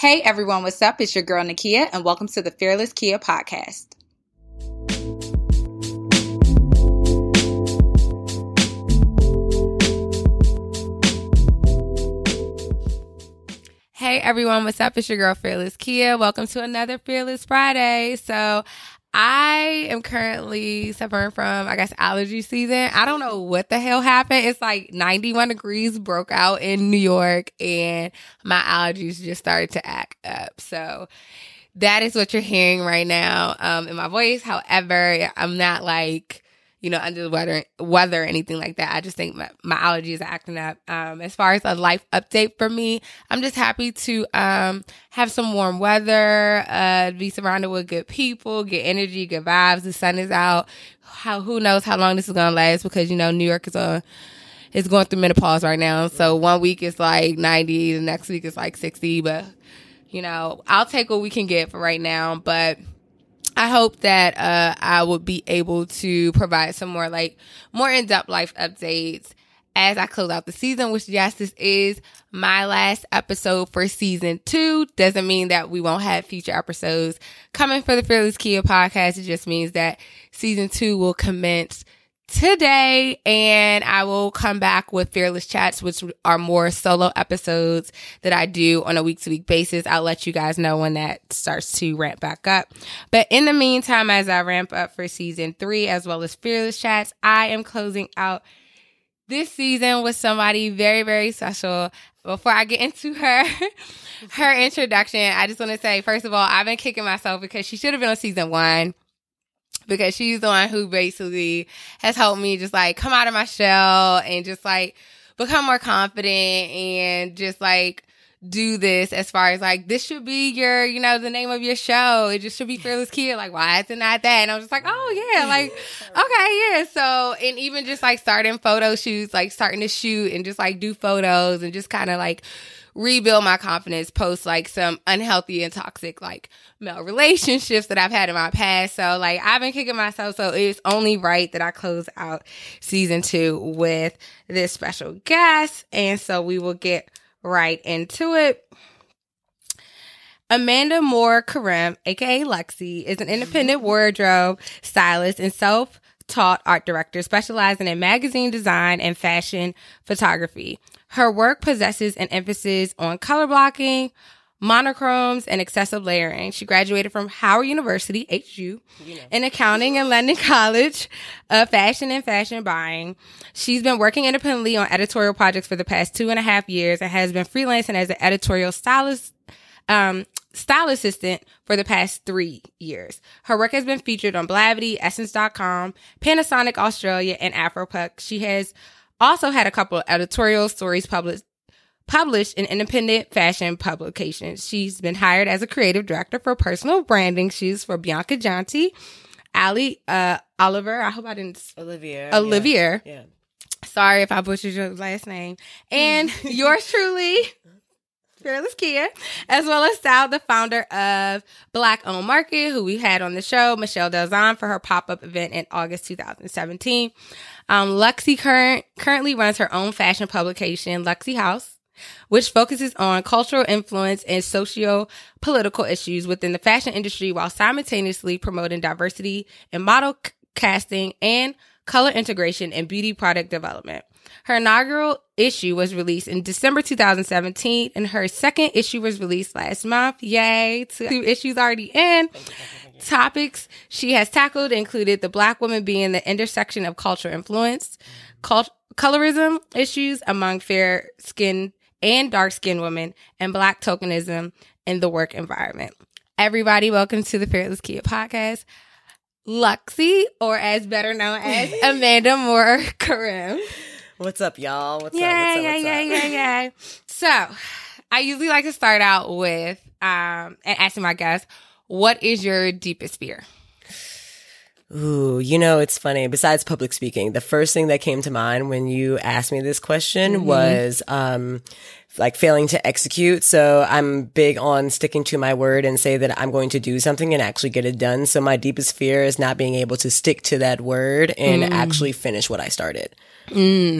Hey everyone, what's up? It's your girl Nakia, and welcome to the Fearless Kia podcast. Hey everyone, what's up? It's your girl Fearless Kia. Welcome to another Fearless Friday. So, I am currently suffering from, I guess, allergy season. I don't know what the hell happened. It's like 91 degrees broke out in New York and my allergies just started to act up. So that is what you're hearing right now um, in my voice. However, I'm not like you know, under the weather, weather or anything like that. I just think my, my allergies are acting up. Um, as far as a life update for me, I'm just happy to, um, have some warm weather, uh, be surrounded with good people, get energy, good vibes. The sun is out. How, who knows how long this is going to last because, you know, New York is a, is going through menopause right now. So one week is like 90, the next week is like 60, but you know, I'll take what we can get for right now, but I hope that uh, I will be able to provide some more like more in depth life updates as I close out the season, which yes, this is my last episode for season two. Doesn't mean that we won't have future episodes coming for the Fearless Kia podcast. It just means that season two will commence today and I will come back with Fearless Chats, which are more solo episodes that I do on a week to week basis. I'll let you guys know when that starts to ramp back up. But in the meantime, as I ramp up for season three, as well as Fearless Chats, I am closing out this season with somebody very, very special. Before I get into her, her introduction, I just want to say, first of all, I've been kicking myself because she should have been on season one because she's the one who basically has helped me just like come out of my shell and just like become more confident and just like do this as far as like this should be your you know the name of your show. It just should be Fearless Kia. Like why is it not that? And i was just like oh yeah like okay yeah. So and even just like starting photo shoots like starting to shoot and just like do photos and just kind of like rebuild my confidence post like some unhealthy and toxic like male relationships that I've had in my past. So like I've been kicking myself. So it's only right that I close out season two with this special guest. And so we will get right into it. Amanda Moore Karim, aka Luxy, is an independent mm-hmm. wardrobe stylist and self taught art director specializing in magazine design and fashion photography. Her work possesses an emphasis on color blocking, monochromes, and excessive layering. She graduated from Howard University, HU, you know. in accounting and London College of Fashion and Fashion Buying. She's been working independently on editorial projects for the past two and a half years and has been freelancing as an editorial stylist, um, style assistant for the past three years. Her work has been featured on Blavity, Essence.com, Panasonic Australia, and Afropunk. She has also had a couple of editorial stories published published in independent fashion publications. She's been hired as a creative director for personal branding shoes for Bianca Janti, Ali uh, Oliver. I hope I didn't Olivia. Olivia. Yeah. yeah. Sorry if I butchered your last name. And yours truly, Fearless Kia, as well as Sal, the founder of Black Owned Market, who we had on the show, Michelle Delzon, for her pop up event in August 2017. Um, Luxy current, currently runs her own fashion publication, Luxy Haus, which focuses on cultural influence and socio political issues within the fashion industry while simultaneously promoting diversity in model c- casting and color integration and beauty product development. Her inaugural issue was released in December 2017, and her second issue was released last month. Yay! Two issues already in. Topics she has tackled included the black woman being the intersection of cultural influence, cult- colorism issues among fair skinned and dark skinned women, and black tokenism in the work environment. Everybody, welcome to the Fearless Kia podcast. Luxy, or as better known as Amanda Moore Karim. What's up, y'all? What's yeah, up? What's up? yeah, What's yeah, up? yeah, yeah. So, I usually like to start out with um and asking my guests, what is your deepest fear? Ooh, you know, it's funny. Besides public speaking, the first thing that came to mind when you asked me this question Mm-hmm. was, um, like failing to execute. So I'm big on sticking to my word and say that I'm going to do something and actually get it done. So my deepest fear is not being able to stick to that word and Mm. actually finish what I started.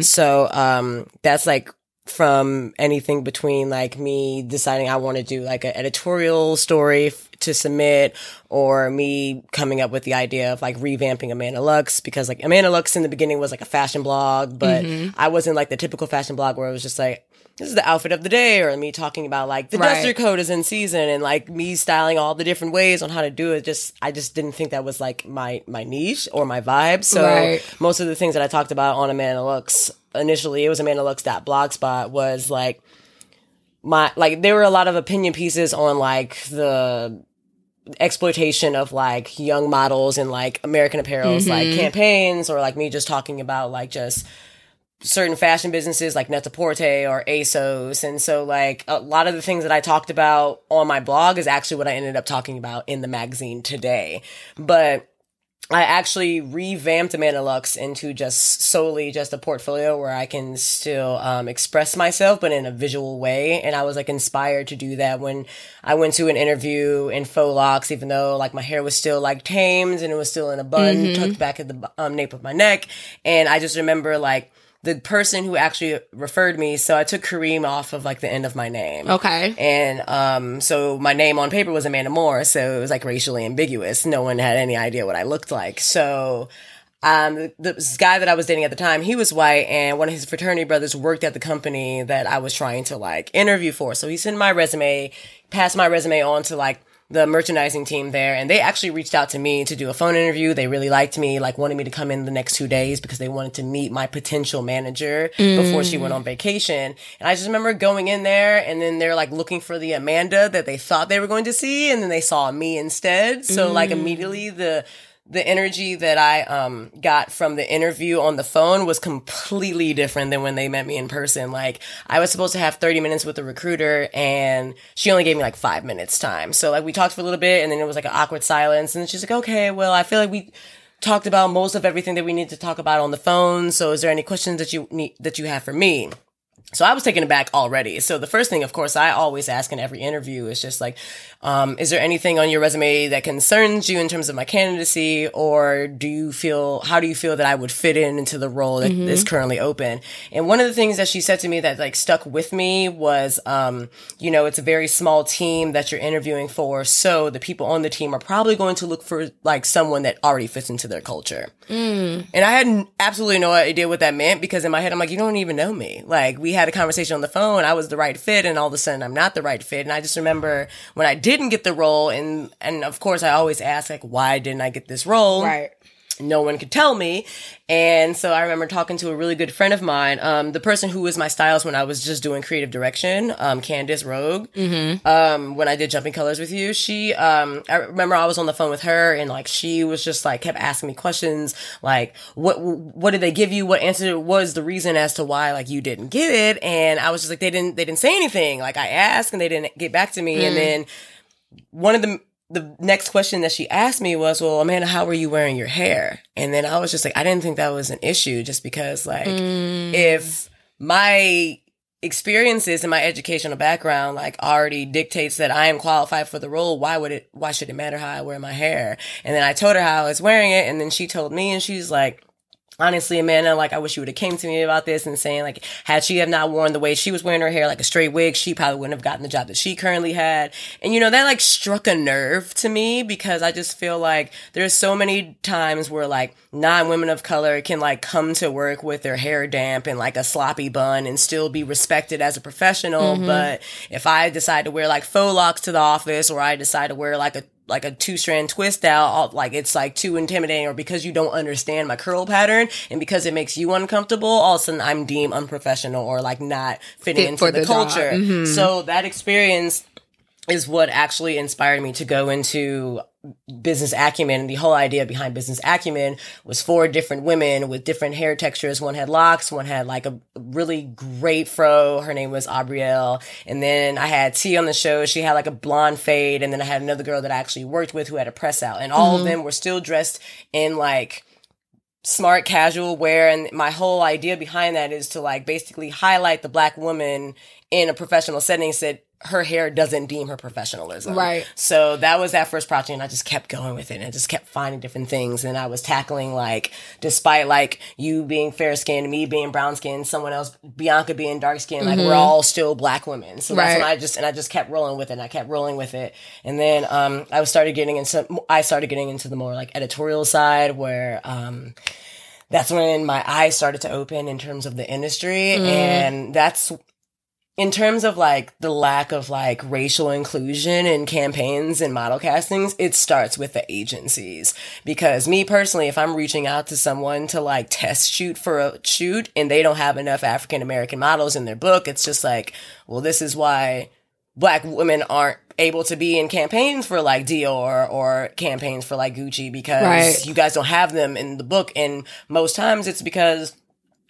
So, um, that's like from anything between like me deciding I want to do like an editorial story f- to submit or me coming up with the idea of like revamping Amanda Lux because like Amanda Lux in the beginning was like a fashion blog, but I wasn't like the typical fashion blog where it was just like, this is the outfit of the day or me talking about like the Right. duster coat is in season and like me styling all the different ways on how to do it. Just, I just didn't think that was like my, my niche or my vibe. So Right. most of the things that I talked about on Amanda Looks initially, it was Amanda Lux.blogspot was like my, like there were a lot of opinion pieces on like the exploitation of like young models and like American apparels like mm-hmm. campaigns or like me just talking about like just certain fashion businesses like Net-a-Porter or ASOS. And so like a lot of the things that I talked about on my blog is actually what I ended up talking about in the magazine today. But I actually revamped Amanda Lux into just solely just a portfolio where I can still um, express myself, but in a visual way. And I was like inspired to do that when I went to an interview in faux locks, even though like my hair was still like tamed and it was still in a bun tucked back at the um, nape of my neck. And I just remember like the person who actually referred me. So I took Karim off of like the end of my name. Okay. And um, so my name on paper was Amanda Moore, so it was like racially ambiguous. No one had any idea what I looked like. So um, the, this guy that I was dating at the time, he was white, and one of his fraternity brothers worked at the company that I was trying to like interview for. So he sent my resume, passed my resume on to like the merchandising team there and they actually reached out to me to do a phone interview. They really liked me, like wanted me to come in the next two days because they wanted to meet my potential manager before she went on vacation. And I just remember going in there and then they're like looking for the Amanda that they thought they were going to see and then they saw me instead. So like mm. immediately the the energy that I um got from the interview on the phone was completely different than when they met me in person. Like I was supposed to have 30 minutes with the recruiter and she only gave me like 5 minutes time. So like we talked for a little bit and then it was like an awkward silence and she's like, "Okay, well, I feel like we talked about most of everything that we need to talk about on the phone. So is there any questions that you need that you have for me?" So I was taken aback already. So the first thing, of course, I always ask in every interview is just like, um, is there anything on your resume that concerns you in terms of my candidacy, or do you feel how do you feel that I would fit in into the role that is currently open? And one of the things that she said to me that like stuck with me was, um, you know, it's a very small team that you're interviewing for, so the people on the team are probably going to look for like someone that already fits into their culture. And I had absolutely no idea what that meant because in my head, I'm like, you don't even know me. Like, we had a conversation on the phone. I was the right fit, and all of a sudden, I'm not the right fit. And I just remember when I didn't get the role, and and of course, I always ask like, why didn't I get this role? Right. No one could tell me. And so I remember talking to a really good friend of mine, um, the person who was my stylist when I was just doing creative direction, um, Candace Rogue. Um, when I did Jumping Colors with you, she, um, I remember I was on the phone with her and like she was just like kept asking me questions like, what, what did they give you? What answer was the reason as to why like you didn't get it? And I was just like, they didn't, they didn't say anything. Like I asked and they didn't get back to me. And then one of the the next question that she asked me was, "Well, Amanda, how were you wearing your hair?" And then I was just like, I didn't think that was an issue, just because like mm. if my experiences and my educational background like already dictates that I am qualified for the role, why would it? Why should it matter how I wear my hair? And then I told her how I was wearing it, and then she told me, and she's like honestly, Amanda, like I wish you would have came to me about this and saying like, had she have not worn the way she was wearing her hair, like a straight wig, she probably wouldn't have gotten the job that she currently had. And you know, that like struck a nerve to me because I just feel like there's so many times where like non-women of color can like come to work with their hair damp and like a sloppy bun and still be respected as a professional. Mm-hmm. But if I decide to wear like faux locks to the office or I decide to wear like a like a two strand twist out, all- like it's like too intimidating, or because you don't understand my curl pattern and because it makes you uncomfortable, all of a sudden I'm deemed unprofessional or like not fitting Fit into for the, the culture. Mm-hmm. So that experience is what actually inspired me to go into business acumen. And the whole idea behind business acumen was four different women with different hair textures. One had locks, one had like a really great fro. Her name was Aubrielle. And then I had T on the show. She had like a blonde fade. And then I had another girl that I actually worked with who had a press out. And all of mm-hmm. them were still dressed in like smart casual wear and my whole idea behind that is to like basically highlight the black woman in a professional setting said her hair doesn't deem her professionalism. Right. So that was that first project and I just kept going with it and I just kept finding different things and I was tackling like despite like you being fair skinned, me being brown skinned, someone else Bianca being dark skinned, like we're all still black women. So that's Mm-hmm. When I just and I just kept rolling with it and I kept rolling with it. And then um I was started getting into I started getting into the more like editorial side where um that's when my eyes started to open in terms of the industry and that's in terms of like the lack of like racial inclusion in campaigns and model castings, it starts with the agencies. Because me personally, if I'm reaching out to someone to like test shoot for a shoot and they don't have enough African American models in their book, it's just like, well, this is why black women aren't able to be in campaigns for like Dior or campaigns for like Gucci because Right. you guys don't have them in the book. And most times it's because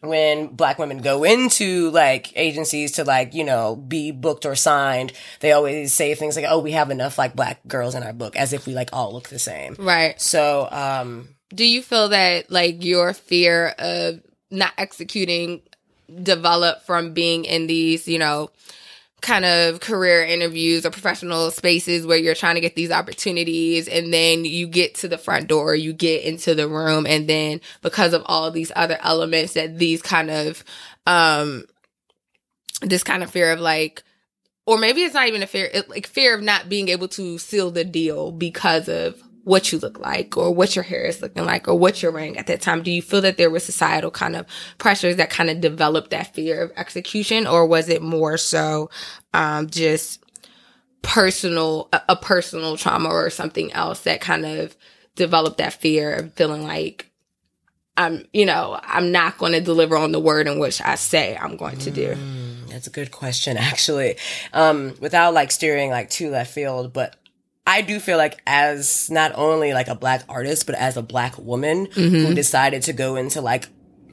when black women go into like agencies to like, you know, be booked or signed, they always say things like, oh, we have enough like black girls in our book as if we like all look the same. Right. So, um, Do you feel that like your fear of not executing developed from being in these, you know, kind of career interviews or professional spaces where you're trying to get these opportunities and then you get to the front door, you get into the room and then because of all these other elements that these kind of um this kind of fear of like or maybe it's not even a fear it, like fear of not being able to seal the deal because of what you look like or what your hair is looking like or what you're wearing at that time do you feel that there were societal kind of pressures that kind of developed that fear of execution or was it more so um just personal a, a personal trauma or something else that kind of developed that fear of feeling like I'm, you know, I'm not going to deliver on the word in which I say I'm going to do. That's a good question, actually. Um, without like steering like to left field, but I do feel like as not only like a black artist, but as a black woman who decided to go into like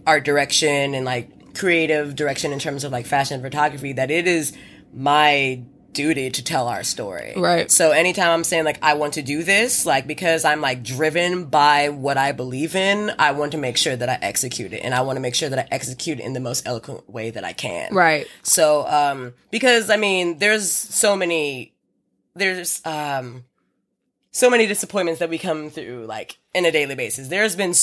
art direction and like creative direction in terms of like fashion and photography, that it is my duty to tell our story. Right. So anytime I'm saying like I want to do this, like because I'm like driven by what I believe in, I want to make sure that I execute it and I want to make sure that I execute it in the most eloquent way that I can. Right. So, um, because I mean, there's so many, there's, um, so many disappointments that we come through, like, in a daily basis. There's been,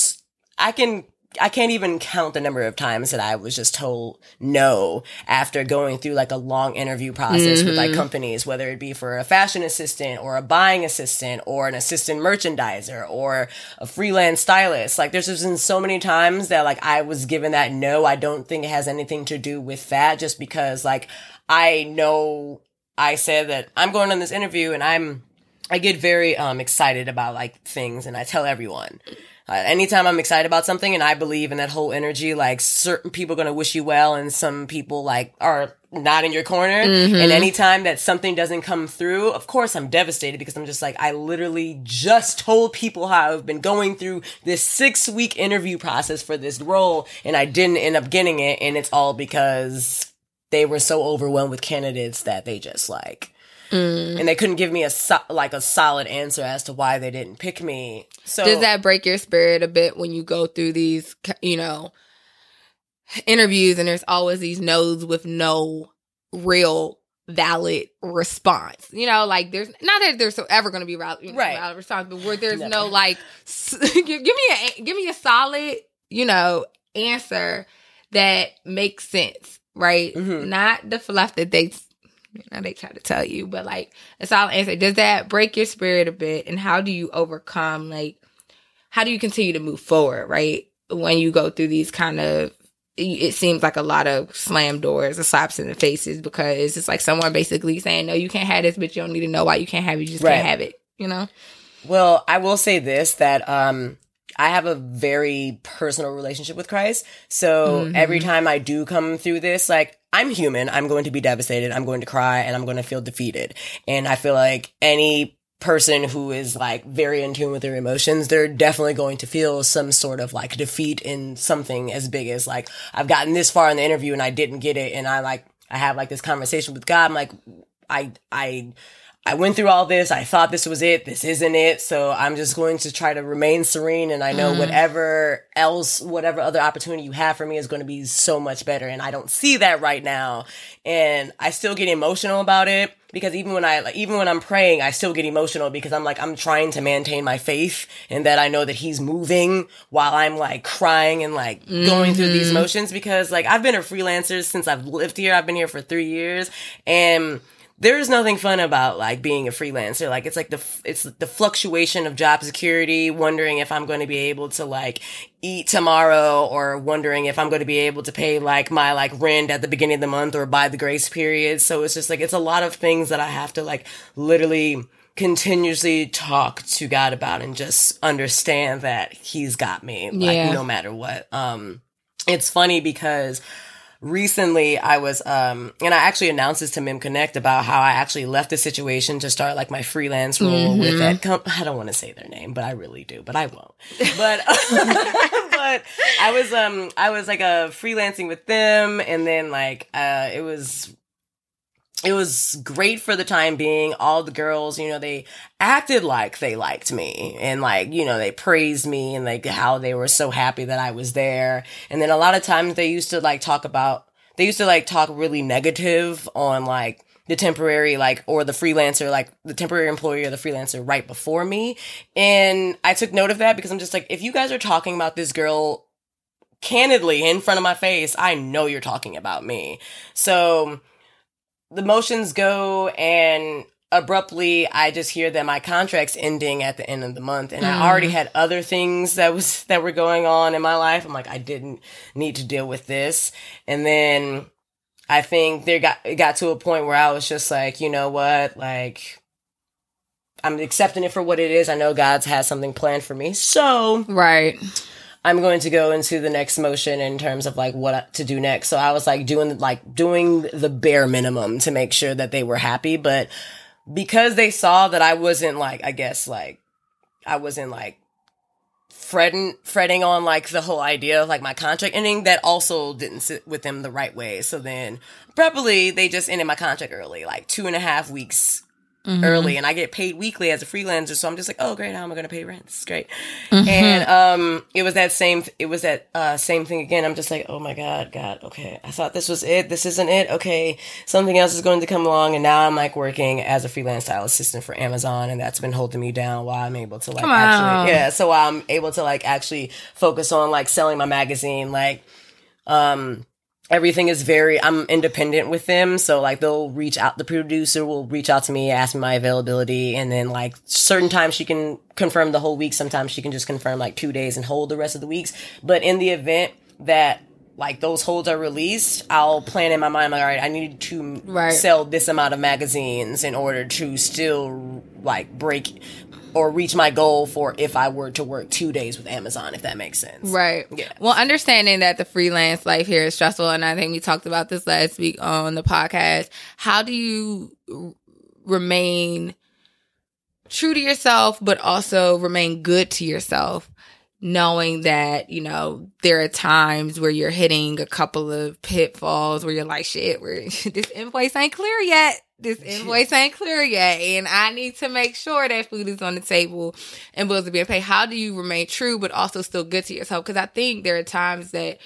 I can, I can't even count the number of times that I was just told no after going through like a long interview process with like companies, whether it be for a fashion assistant or a buying assistant or an assistant merchandiser or a freelance stylist. Like there's just been so many times that like I was given that no, I don't think it has anything to do with that just because like I know I said that I'm going on this interview and I'm I get very um excited about like things and I tell everyone. Uh, anytime I'm excited about something and I believe in that whole energy, like certain people are going to wish you well and some people like are not in your corner. And anytime that something doesn't come through, of course I'm devastated because I'm just like, I literally just told people how I've been going through this six week interview process for this role and I didn't end up getting it. And it's all because they were so overwhelmed with candidates that they just like, mm. and they couldn't give me a so- like a solid answer as to why they didn't pick me. So Does that break your spirit a bit when you go through these, you know, interviews and there's always these no's with no real valid response? You know, like there's not that there's ever going to be valid, Right. valid response, but where there's Never. no like, s- give me a give me a solid, you know, answer that makes sense, right? Mhm. Not the fluff that they. Now they try to tell you, but like a solid answer. Does that break your spirit a bit? And how do you overcome like how do you continue to move forward, right? When you go through these kind of, it seems like a lot of slam doors or slaps in the faces because it's like someone basically saying, no, you can't have this, but you don't need to know why you can't have it. You just Right. can't have it, you know? Well, I will say this that um I have a very personal relationship with Christ. So Mhm. every time I do come through this, like I'm human, I'm going to be devastated, I'm going to cry, and I'm going to feel defeated. And I feel like any person who is like very in tune with their emotions, they're definitely going to feel some sort of like defeat in something as big as like I've gotten this far in the interview and I didn't get it and I like I have like this conversation with God. I'm like, I I I went through all this. I thought this was it. This isn't it. So I'm just going to try to remain serene. And I know Mm-hmm. whatever else, whatever other opportunity you have for me is going to be so much better. And I don't see that right now. And I still get emotional about it because even when I, like, even when I'm praying, I still get emotional because I'm like, I'm trying to maintain my faith and that I know that he's moving while I'm like crying and like going through these Mm-hmm. motions because like I've been a freelancer since I've lived here. I've been here for three years and there's nothing fun about like being a freelancer. Like it's like the it's the fluctuation of job security, wondering if I'm going to be able to like eat tomorrow or wondering if I'm going to be able to pay like my like rent at the beginning of the month or by the grace period. So it's just like it's a lot of things that I have to like literally continuously talk to God about and just understand that he's got me like Yeah. no matter what. Um it's funny because recently I was um and I actually announced this to Mim Connect about how I actually left the situation to start like my freelance role with that com- I don't want to say their name, but I really do, but I won't. But but I was um I was like a freelancing with them and then like uh it was it was great for the time being. All the girls, you know, they acted like they liked me and like, you know, they praised me and like how they were so happy that I was there. And then a lot of times they used to like talk about, they used to like talk really negative on like the temporary, like, or the freelancer, like the temporary employee or the freelancer right before me. And I took note of that because I'm just like, if you guys are talking about this girl candidly in front of my face, I know you're talking about me. So, the motions go and abruptly I just hear that my contract's ending at the end of the month and I mm-hmm. already had other things that was that were going on in my life. I'm like I didn't need to deal with this. And then I think there got it got to a point where I was just like, you know what? Like I'm accepting it for what it is. I know God's has something planned for me. So, Right. I'm going to go into the next motion in terms of like what to do next. So I was like doing like doing the bare minimum to make sure that they were happy, but because they saw that I wasn't like I guess like I wasn't like fretting fretting on like the whole idea of like my contract ending that also didn't sit with them the right way. So then probably they just ended my contract early, like two and a half weeks early and I get paid weekly as a freelancer. So I'm just like, oh great, how am I gonna pay rent? This is great. And um it was that same it was that uh same thing again. I'm just like, oh my God, God, okay. I thought this was it. This isn't it. Okay. Something else is going to come along and now I'm like working as a freelance style assistant for Amazon and that's been holding me down while I'm able to like actually yeah, so I'm able to like actually focus on like selling my magazine, like um everything is very i'm independent with them. So like they'll reach out the producer will reach out to me ask me my availability. And then like certain times she can confirm the whole week. Sometimes she can just confirm like two days and hold the rest of the weeks. But in the event that like those holds are released i'll plan in my mind like all right i need to Right. sell this amount of magazines in order to still like break or reach my goal for if i were to work two days with amazon if that makes sense Right. Yeah. Well, understanding that the freelance life here is stressful, and I think we talked about this last week on the podcast. How do you r- remain true to yourself, but also remain good to yourself? Knowing that, you know, there are times where you're hitting a couple of pitfalls where you're like, shit, where this invoice ain't clear yet. This invoice ain't clear yet. And I need to make sure that food is on the table and bills are being paid. How do you remain true, but also still good to yourself? Because I think there are times that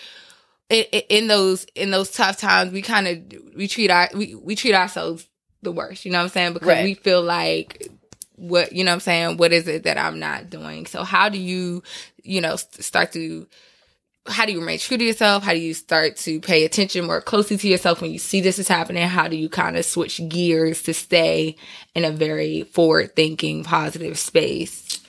in those in those tough times, we kind of we treat our we, we treat ourselves the worst. You know what I'm saying? Because Right. we feel like what you know what I'm saying. What is it that I'm not doing? So how do you you know st- start to how do you remain true to yourself? How do you start to pay attention more closely to yourself when you see this is happening? How do you kind of switch gears to stay in a very forward thinking, positive space?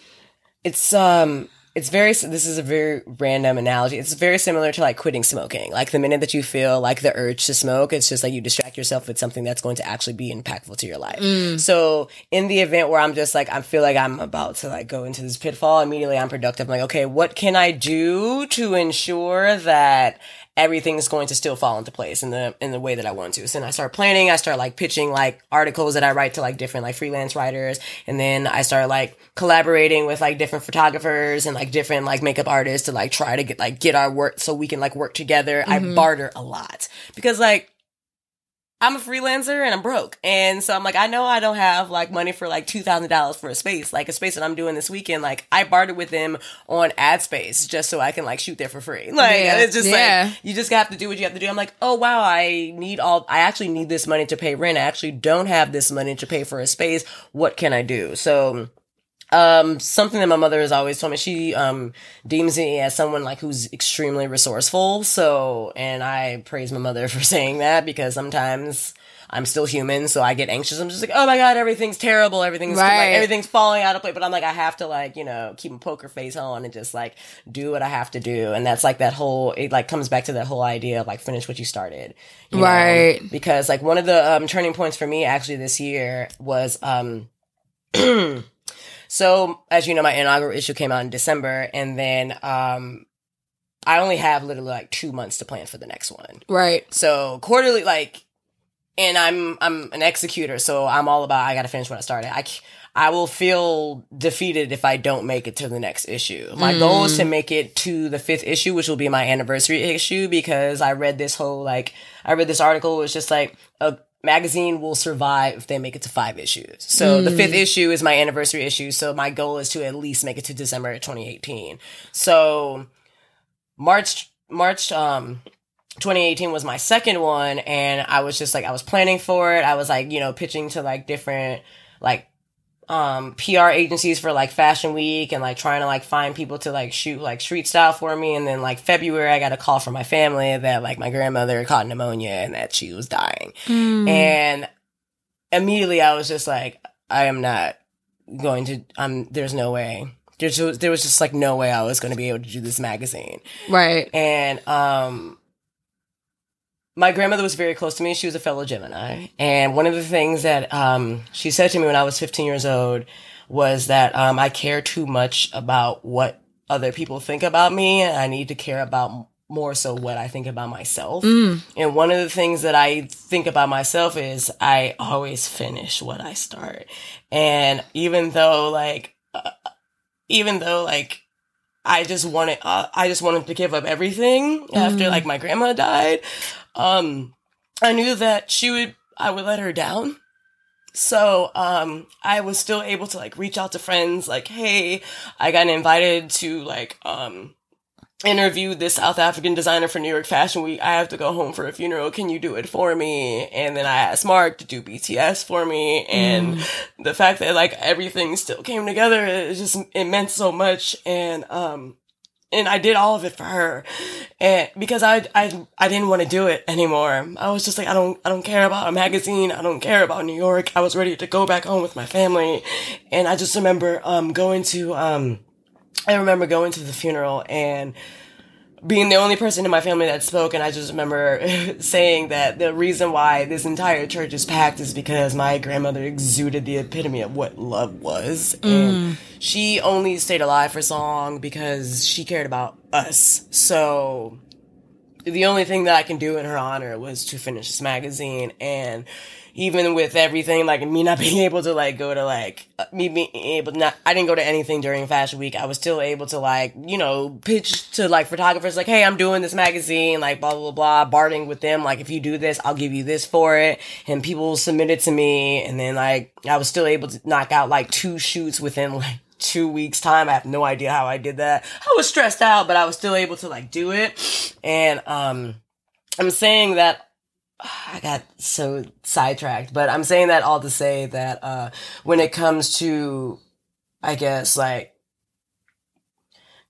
it's um it's very this is a very random analogy. It's very similar to like quitting smoking. Like the minute that you feel like the urge to smoke it's just like you distract yourself with something that's going to actually be impactful to your life. Mm. So in the event where i'm just like i feel like i'm about to like go into this pitfall immediately i'm productive. I'm like okay what can i do to ensure that everything's going to still fall into place in the in the way that I want to. So then I start planning, I start like pitching like articles that I write to like different like freelance writers, and then I start like collaborating with like different photographers and like different like makeup artists to like try to get like get our work so we can like work together. I mm-hmm. barter a lot because like I'm a freelancer and I'm broke. And so I'm like, I know I don't have like money for like $2,000 for a space, like a space that I'm doing this weekend. Like I bartered with them on ad space just so I can like shoot there for free. Like Yeah. it's just Yeah. like, you just have to do what you have to do. I'm like, oh wow, I need all, I actually need this money to pay rent. I actually don't have this money to pay for a space. What can I do? So, um, something that my mother has always told me, she, um, deems me as someone like who's extremely resourceful. So, and I praise my mother for saying that because sometimes I'm still human. So I get anxious. I'm just like, oh my God, everything's terrible. Everything's Right. like, everything's falling out of place. But I'm like, I have to like, you know, keep a poker face on and just like do what I have to do. And that's like that whole, it like comes back to that whole idea of like finish what you started. you know? Right. Because like one of the um, turning points for me actually this year was, um, so as you know, my inaugural issue came out in December, and then um, I only have literally like two months to plan for the next one. Right. So quarterly, like, and I'm I'm an executor, so I'm all about I got to finish what I started. I I will feel defeated if I don't make it to the next issue. My goal is to make it to the fifth issue, which will be my anniversary issue, because I read this whole like I read this article. It was just like a magazine will survive if they make it to five issues. So the fifth issue is my anniversary issue. So my goal is to at least make it to December 2018. So March March um 2018 was my second one and I was just like I was planning for it. I was like, you know, pitching to like different like um PR agencies for like fashion week and like trying to like find people to like shoot like street style for me and then like February I got a call from my family that like my grandmother caught pneumonia and that she was dying. And immediately I was just like I am not going to I'm, there's no way. There's just, there was just like no way I was going to be able to do this magazine Right. and um my grandmother was very close to me. She was a fellow gemini. And one of the things that um she said to me when i was 15 years old was that um i care too much about what other people think about me. And i need to care about more so what i think about myself. And one of the things that i think about myself is i always finish what i start. And even though like uh, even though like I just wanted uh, I just wanted to give up everything after like my grandma died. Um I knew that she would I would let her down. So um I was still able to like reach out to friends like hey, I got invited to like um interview this South African designer for New York Fashion Week. I have to go home for a funeral. Can you do it for me? And then I asked Mark to do BTS for me. And the fact that like everything still came together, it just, it meant so much. And, um, and I did all of it for her. And because I, I, I didn't want to do it anymore. I was just like, I don't, I don't care about a magazine. I don't care about New York. I was ready to go back home with my family. And I just remember, um, going to, um, I remember going to the funeral and being the only person in my family that spoke, and I just remember saying that the reason why this entire church is packed is because my grandmother exuded the epitome of what love was, and mm. she only stayed alive for so long because she cared about us. So the only thing that I can do in her honor was to finish this magazine and even with everything like me not being able to like go to like uh, me being able not I didn't go to anything during fashion week I was still able to like you know pitch to like photographers like hey I'm doing this magazine like blah blah blah bartering with them like if you do this I'll give you this for it and people submitted to me and then like I was still able to knock out like two shoots within like two weeks time. I have no idea how I did that. I was stressed out, but I was still able to like do it. And, um, I'm saying that I got so sidetracked, but I'm saying that all to say that, uh, when it comes to, I guess, like,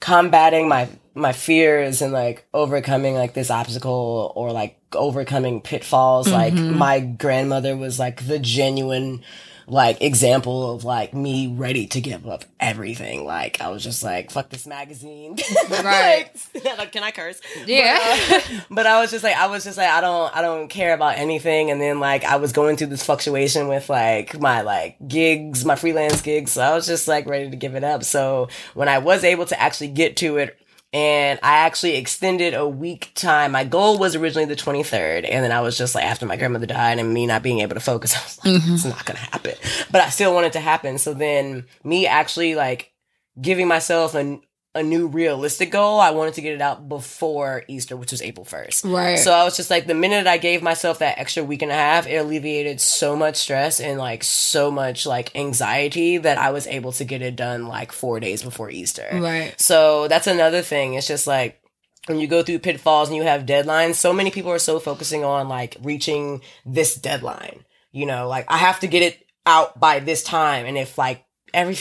combating my, my fears and like overcoming like this obstacle or like overcoming pitfalls, like my grandmother was like the genuine, like example of like me ready to give up everything. Like I was just like, fuck this magazine. Right. like, can I curse? Yeah. But, uh, but I was just like, I was just like, I don't, I don't care about anything. And then like, I was going through this fluctuation with like my like gigs, my freelance gigs. So I was just like ready to give it up. So when I was able to actually get to it, and I actually extended a week time. My goal was originally the 23rd. And then I was just like, after my grandmother died and me not being able to focus, I was like, mm-hmm. it's not going to happen. But I still want it to happen. So then me actually like giving myself an, a new realistic goal, I wanted to get it out before Easter, which was April 1st. Right. So I was just like, the minute I gave myself that extra week and a half, it alleviated so much stress and like so much like anxiety that I was able to get it done like four days before Easter. Right. So that's another thing. It's just like, when you go through pitfalls and you have deadlines, so many people are so focusing on like reaching this deadline. You know, like I have to get it out by this time. And if like every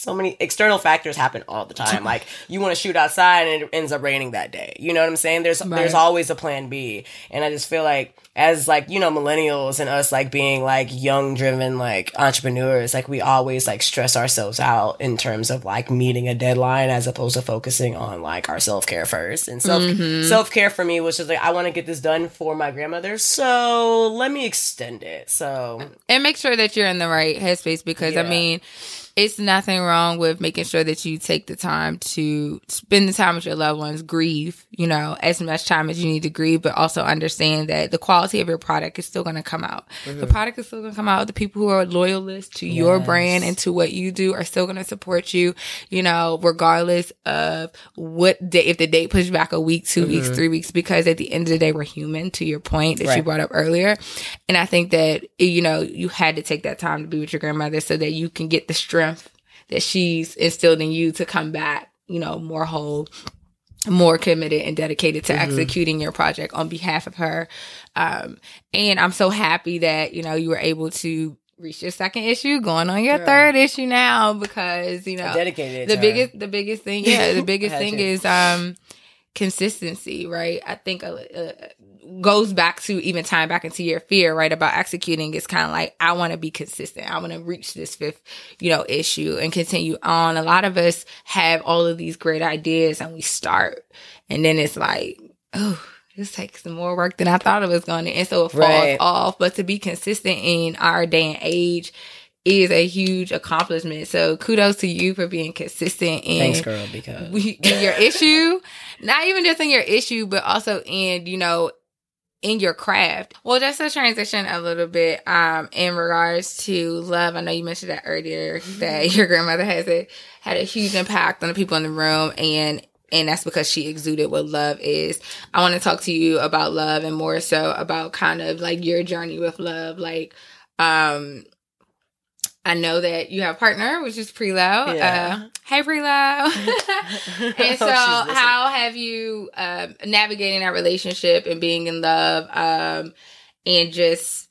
so many external factors happen all the time. Like you want to shoot outside and it ends up raining that day. You know what I'm saying? There's Right. there's always a plan B. And I just feel like as like, you know, millennials and us like being like young driven like entrepreneurs, like we always like stress ourselves out in terms of like meeting a deadline as opposed to focusing on like our self-care first. And self mm-hmm. self-care for me was just like I want to get this done for my grandmother. So let me extend it. So and make sure that you're in the right headspace because I mean, it's nothing wrong with making sure that you take the time to spend the time with your loved ones, grieve, you know, as much time as you need to grieve, but also understand that the quality of your product is still going to come out. The mm-hmm. product is still going to come out. The people who are loyalists to your brand and to what you do are still going to support you, you know, regardless of what day, if the date pushed back a week, 2 weeks, mm-hmm. three weeks, because at the end of the day, we're human to your point that you brought up earlier. And I think that, you know, you had to take that time to be with your grandmother so that you can get the strength that she's instilled in you to come back, you know, more whole, more committed and dedicated to executing your project on behalf of her. Um, and I'm so happy that, you know, you were able to reach your second issue, going on your Yeah. third issue now because, you know, dedicated. the to her. biggest the biggest thing yeah the biggest thing is um consistency right i think goes back to even tying back into your fear right about executing it's kind of like i want to be consistent i want to reach this fifth you know issue and continue on a lot of us have all of these great ideas and we start and then it's like oh this takes some more work than I thought it was going to, and so it falls Right. off. But to be consistent in our day and age is a huge accomplishment. So kudos to you for being consistent in Thanks, girl, because we- in your issue, not even just in your issue, but also in, you know, in your craft. Well, just to transition a little bit, um, in regards to love, I know you mentioned that earlier that your grandmother has a, had a huge impact on the people in the room and and that's because she exuded what love is. I want to talk to you about love and more so about kind of like your journey with love. Like, um, I know that you have a partner, which is Prelo. Yeah. Uh, hey, Prelo. and so, how have you um, navigating that relationship and being in love, um, and just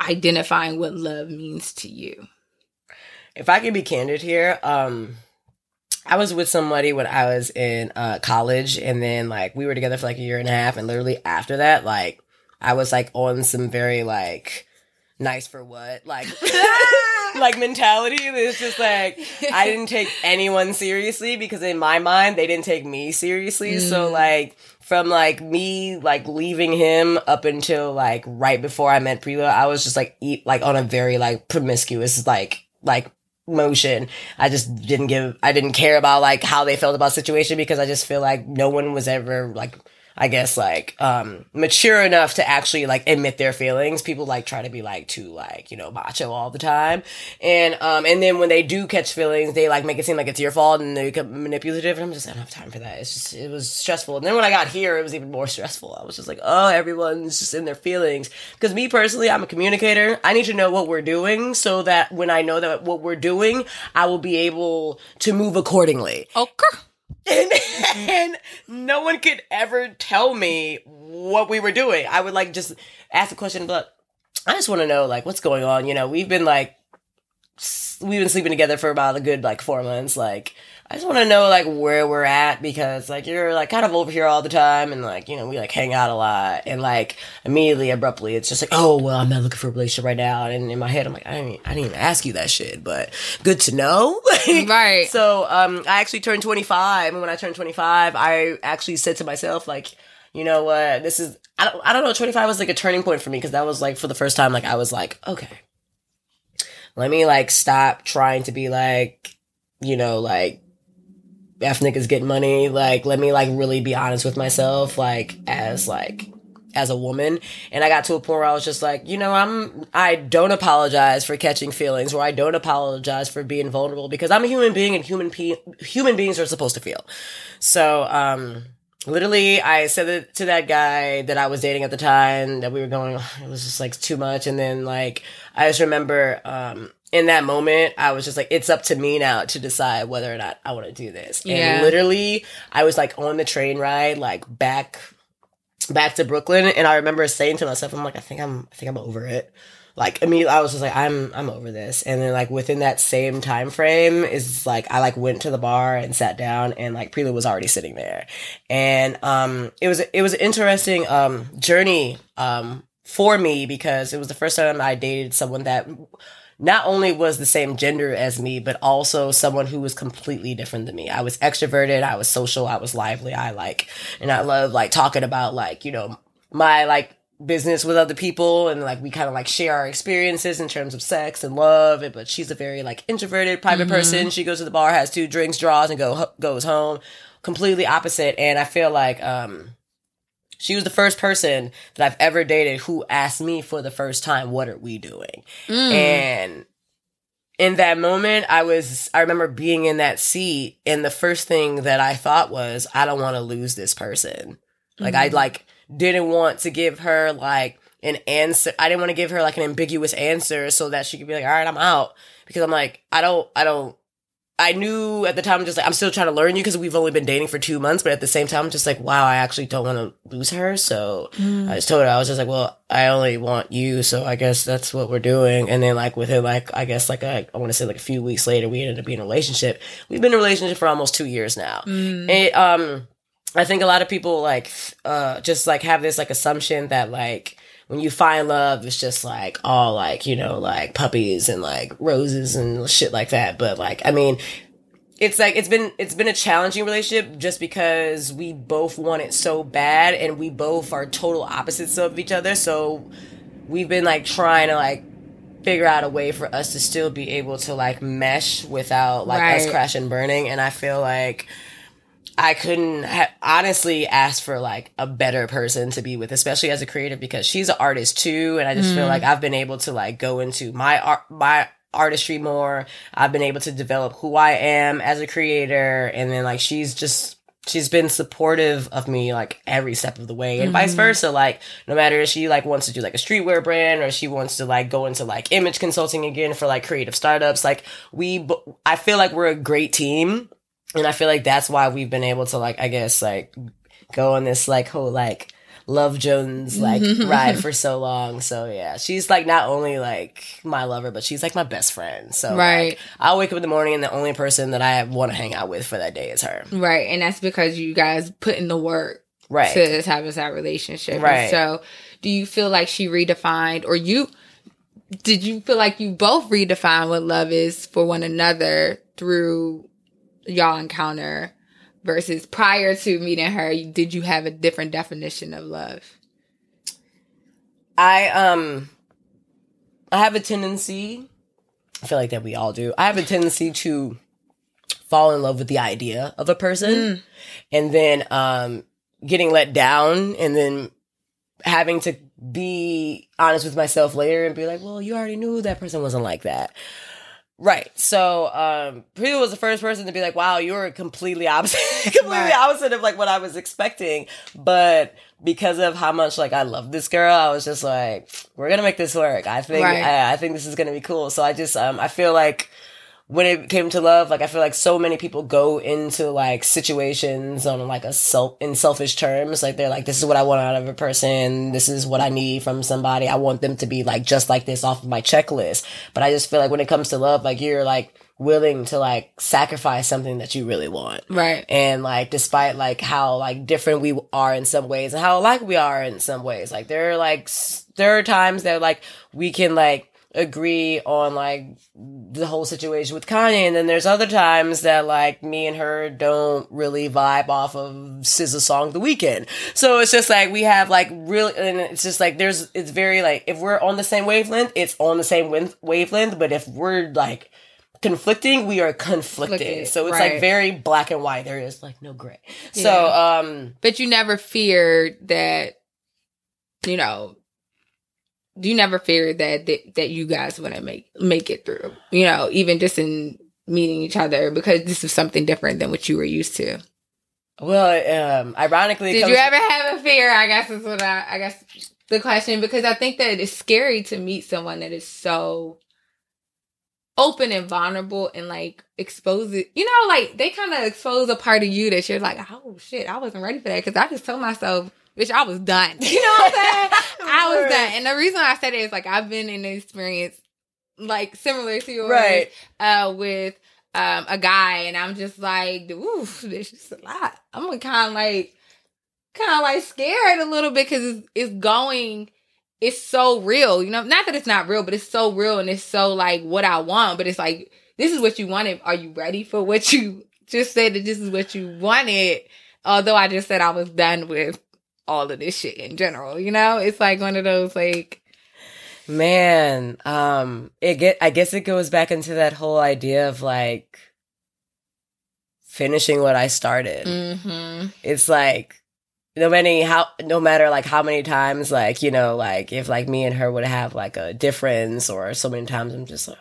identifying what love means to you? if I can be candid here, um, I was with somebody when I was in uh, college, and then like we were together for like a year and a half, and literally after that, like I was like on some very like nice for what like like mentality. It's just like I didn't take anyone seriously because in my mind they didn't take me seriously. So Mm. like from like me like leaving him up until like right before I met Prelo, I was just like eat like on a very like promiscuous like like motion. I just didn't give I didn't care about like how they felt about situation because I just feel like no one was ever like I guess like um mature enough to actually like admit their feelings. People like try to be like too like, you know, macho all the time. And um and then when they do catch feelings, they like make it seem like it's your fault and they become manipulative and I'm just I don't have time for that. It's just it was stressful. And then when I got here it was even more stressful. I was just like, oh everyone's just in their feelings. Because me personally, I'm a communicator. I need to know what we're doing so that when I know that what we're doing, I will be able to move accordingly Okay. And, and no one could ever tell me what we were doing. I would like just ask the question, but I just want to know like what's going on. You know, we've been like we've been sleeping together for about a good like four months. Like I just want to know like where we're at because like you're like kind of over here all the time and like you know we like hang out a lot and like immediately abruptly it's just like oh well I'm not looking for a relationship right now. And in my head I'm like I didn't I didn't even ask you that shit but good to know. Right. so um I actually turned 25 and when I turned 25 I actually said to myself like you know what? This is I don't I don't know 25 was like a turning point for me because that was like for the first time like I was like okay. Let me like stop trying to be like you know like F is getting money like let me like really be honest with myself like as like as a woman. And I got to a point where I was just like, you know, I'm, I don't apologize for catching feelings or I don't apologize for being vulnerable because I'm a human being and human, pe- human beings are supposed to feel. So, um, literally I said to that guy that I was dating at the time that we were going, it was just like too much. And then like, I just remember, um, in that moment, I was just like, it's up to me now to decide whether or not I want to do this. Yeah. And literally, I was like on the train ride, like back back to Brooklyn, and I remember saying to myself, "I'm like, I think I'm, I think I'm over it." Like immediately, I was just like, "I'm, I'm over this." And then like within that same time frame, is like I like went to the bar and sat down, and like Prelo was already sitting there, and um, it was it was an interesting um journey um for me because it was the first time I dated someone that not only was the same gender as me, but also someone who was completely different than me. I was extroverted, I was social, I was lively, I like, and I love like talking about like, you know, my like business with other people and like we kind of like share our experiences in terms of sex and love. But she's a very like introverted, private person. She goes to the bar, has two drinks, draws, and go goes home. Completely opposite. And I feel like, um, she was the first person that I've ever dated who asked me for the first time, what are we doing? Mm. And in that moment, I was, I remember being in that seat and the first thing that I thought was, I don't want to lose this person. Like I mm-hmm. like didn't want to give her like an answer. I didn't want to give her like an ambiguous answer so that she could be like, all right, I'm out. Because I'm like, I don't, I don't, I knew at the time, I'm just like, I'm still trying to learn you because we've only been dating for two months. But at the same time, I'm just like, wow, I actually don't want to lose her. So I just told her, I was just like, well, I only want you. So I guess that's what we're doing. And then like within like, I guess like, a, I want to say like a few weeks later, we ended up being in a relationship. We've been in a relationship for almost two years now. It, um, I think a lot of people like uh just like have this like assumption that like when you find love it's just like all like you know like puppies and like roses and shit like that. But like I mean it's like it's been it's been a challenging relationship just because we both want it so bad and we both are total opposites of each other. So we've been like trying to like figure out a way for us to still be able to like mesh without like us Right. crashing and burning. And I feel like I couldn't ha- honestly ask for like a better person to be with, especially as a creative, because she's an artist too, and I just feel mm. like I've been able to like go into my art, my artistry more. I've been able to develop who I am as a creator, and then like she's just she's been supportive of me like every step of the way, and vice mm-hmm. versa. Like no matter if she like wants to do like a streetwear brand or she wants to like go into like image consulting again for like creative startups, like we, b- I feel like we're a great team and I feel like that's why we've been able to like I guess like go on this like whole like Love Jones like ride for so long. So yeah, she's like not only like my lover, but she's like my best friend. So Right. like, I'll wake up in the morning and the only person that I want to hang out with for that day is her. Right. And that's because you guys put in the work Right. to have that relationship. And Right. so do you feel like she redefined or you did you feel like you both redefined what love is for one another through y'all encounter versus prior to meeting her, did you have a different definition of love? I um I have a tendency I feel like that we all do. I have a tendency to fall in love with the idea of a person and then um getting let down and then having to be honest with myself later and be like, "Well, you already knew that person wasn't like that." Right. So, um, Priya was the first person to be like, wow, you're completely opposite, completely Right. opposite of like what I was expecting. But because of how much like I love this girl, I was just like, we're going to make this work. I think, Right. I, I think this is going to be cool. So I just, um, I feel like when it came to love, like I feel like so many people go into like situations on like a self in selfish terms. Like they're like, this is what I want out of a person. This is what I need from somebody. I want them to be like just like this off of my checklist. But I just feel like when it comes to love, like you're like willing to like sacrifice something that you really want. Right. And like, despite like how like different we are in some ways and how alike we are in some ways, like there are like, there are times that like we can like agree on like the whole situation with Kanye. And then there's other times that like me and her don't really vibe off of SZA's song The Weekend. So it's just like we have like really, and it's just like there's, it's very like, if we're on the same wavelength, it's on the same wave- wavelength. But if we're like, conflicting we are conflicted Conflicted, so it's right. like very black and white there is like no gray so um But you never feared that you know, you never feared that that, that you guys wouldn't make make it through. You know, even just in meeting each other because this is something different than what you were used to. Well, um, ironically, Did you ever have a fear? I guess is what I, I guess the question because I think that it's scary to meet someone that is so open and vulnerable and like expose it. You know, like they kind of expose a part of you that you're like, oh shit, I wasn't ready for that because I just told myself, bitch, I was done. You know what I'm saying? I was done. And the reason I said it is like I've been in an experience like similar to yours, Right. uh, with um a guy, and I'm just like, ooh, this is a lot. I'm kind of like, kind of like scared a little bit because it's, it's going. It's so real, you know. Not that it's not real, but it's so real and it's so like what I want. But it's like this is what you wanted. Are you ready for what you just said that this is what you wanted? Although I just said I was done with all of this shit in general, you know. It's like one of those like Man, um, it get. I guess it goes back into that whole idea of like finishing what I started. mm-hmm. It's like no matter how, no matter like how many times, like you know, like if like me and her would have like a difference, or so many times, I'm just like,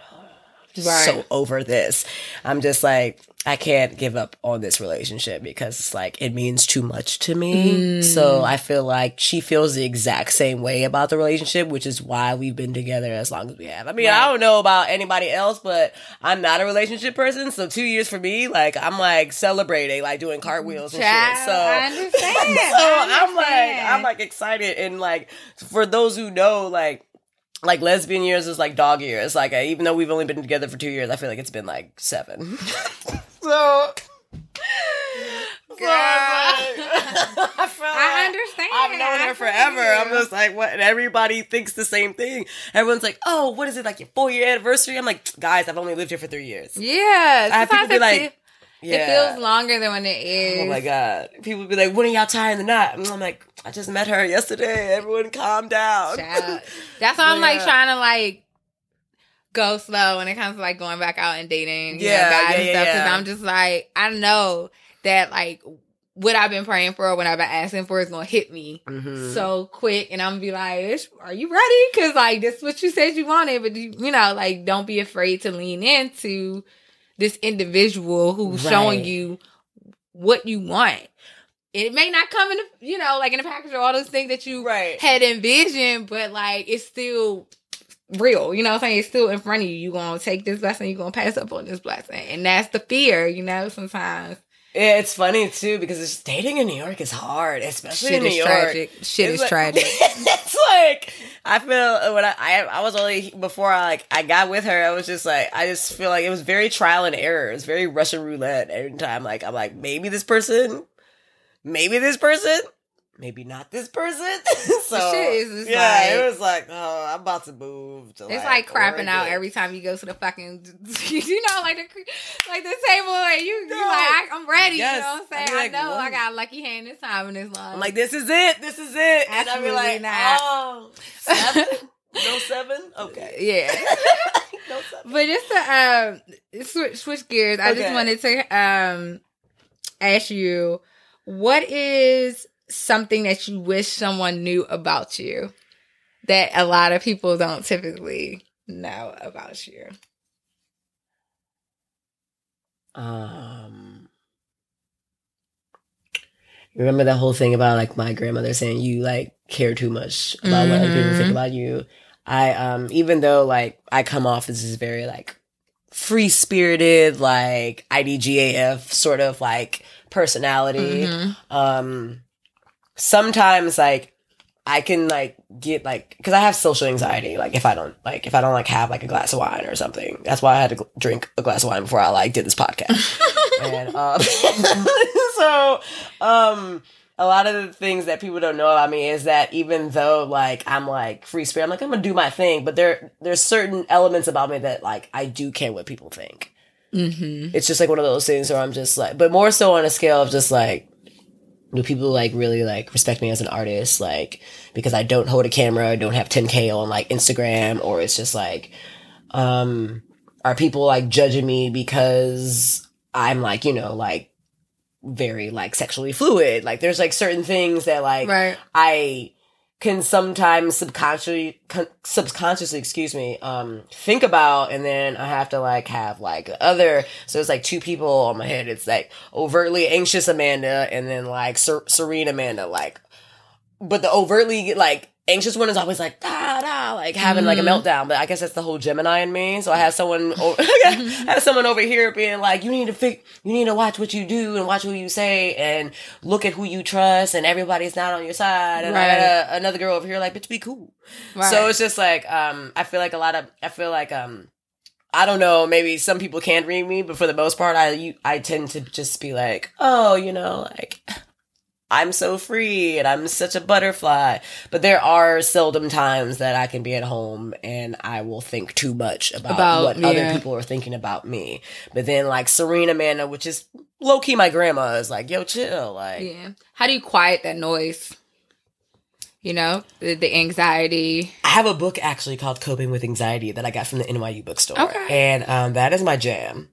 Right. so over this. I'm just like. I can't give up on this relationship because it's like it means too much to me. Mm. So I feel like she feels the exact same way about the relationship, which is why we've been together as long as we have. I mean, I don't know about anybody else, but I'm not a relationship person. So two years for me, like I'm like celebrating, like doing cartwheels and shit. So I understand. so I I'm like. I'm like excited, and like for those who know, like. Like lesbian years is like dog years. Like I, even though we've only been together for two years, I feel like it's been like seven. so, Girl. I, I understand. I've known I her forever. you. I'm just like, what? And everybody thinks the same thing. Everyone's like, oh, what is it like your four year anniversary? I'm like, guys, I've only lived here for three years. Yeah, I have people be like, feel- Yeah. it feels longer than when it is. Oh my god! People be like, "When are y'all tying the knot?" And I'm like, "I just met her yesterday. Everyone, calm down." Child. That's why I'm like Yeah. trying to like go slow when it comes to like going back out and dating, you Yeah, know, guys yeah, and stuff. Because yeah. I'm just like, I know that like what I've been praying for, what I've been asking for, is gonna hit me Mhm. so quick, and I'm gonna be like, "Are you ready?" Because like this is what you said you wanted, but you, you know, like don't be afraid to lean into this individual who's showing you what you want. It may not come in, the, you know, like in a package or all those things that you right. had envisioned, but like it's still real. You know what I'm saying? It's still in front of you. You're gonna take this blessing, you're gonna pass up on this blessing. And that's the fear, you know, sometimes. Yeah, it's funny too because it's, dating in New York is hard, especially Shit in New is York. tragic. Shit It's is like- tragic. it's like I feel when I, I I was only before I like I got with her, I was just like I just feel like it was very trial and error. It was very Russian roulette every time. Like I'm like maybe this person, maybe this person, maybe not this person. so is yeah, like- it was like oh I'm about to move. To It's like crapping out every time you go to the fucking, you know, like the like the table and you, No. you like, I, I'm ready. Yes. You know what I'm saying? be I like, know I got a lucky hand this time in this line. I'm like this is it, this is it, and I'd be like not. oh seven, no seven, okay, yeah. no seven. But just to um switch switch gears, I just wanted to um ask you what is something that you wish someone knew about you that a lot of people don't typically know about you. Um, remember that whole thing about like my grandmother saying you like care too much about what other people think about you. I um even though like I come off as this very like free spirited like IDGAF sort of like personality. Mhm. Um sometimes like I can like get like because I have social anxiety. Like if I don't like if I don't like have like a glass of wine or something. That's why I had to gl- drink a glass of wine before I like did this podcast. and um, so um, a lot of the things that people don't know about me is that even though like I'm like free spirit, I'm like I'm gonna do my thing. But there there's certain elements about me that like I do care what people think. Mhm. It's just like one of those things where I'm just like, but more so on a scale of just like, do people like really like respect me as an artist? Like, because I don't hold a camera, I don't have 10K on like Instagram, or it's just like, um, are people like judging me because I'm like, you know, like very like sexually fluid? Like, there's like certain things that like, Right. I can sometimes subconsciously subconsciously excuse me um think about and then i have to like have like other so it's like two people on my head. It's like overtly anxious amanda and then like Ser- serene amanda like but the overtly like anxious one is always like da da like having like a meltdown. But i guess that's the whole gemini in me. So i have someone o- I have someone over here being like you need to fix you need to watch what you do and watch who you say and look at who you trust and everybody's not on your side. And I got a, another girl over here like bitch be cool. Right. so it's just like um i feel like a lot of i feel like um I don't know. Maybe some people can read me, but for the most part, I you, I tend to just be like, oh, you know, like I'm so free and I'm such a butterfly. But there are seldom times that I can be at home and I will think too much about, About- what yeah. other people are thinking about me. But then like Serena Amanda, which is low key my grandma, is like, yo, chill. Like, yeah. How do you quiet that noise? You know, the, the anxiety. I have a book actually called Coping with Anxiety that I got from the NYU bookstore. Okay. And um, that is my jam.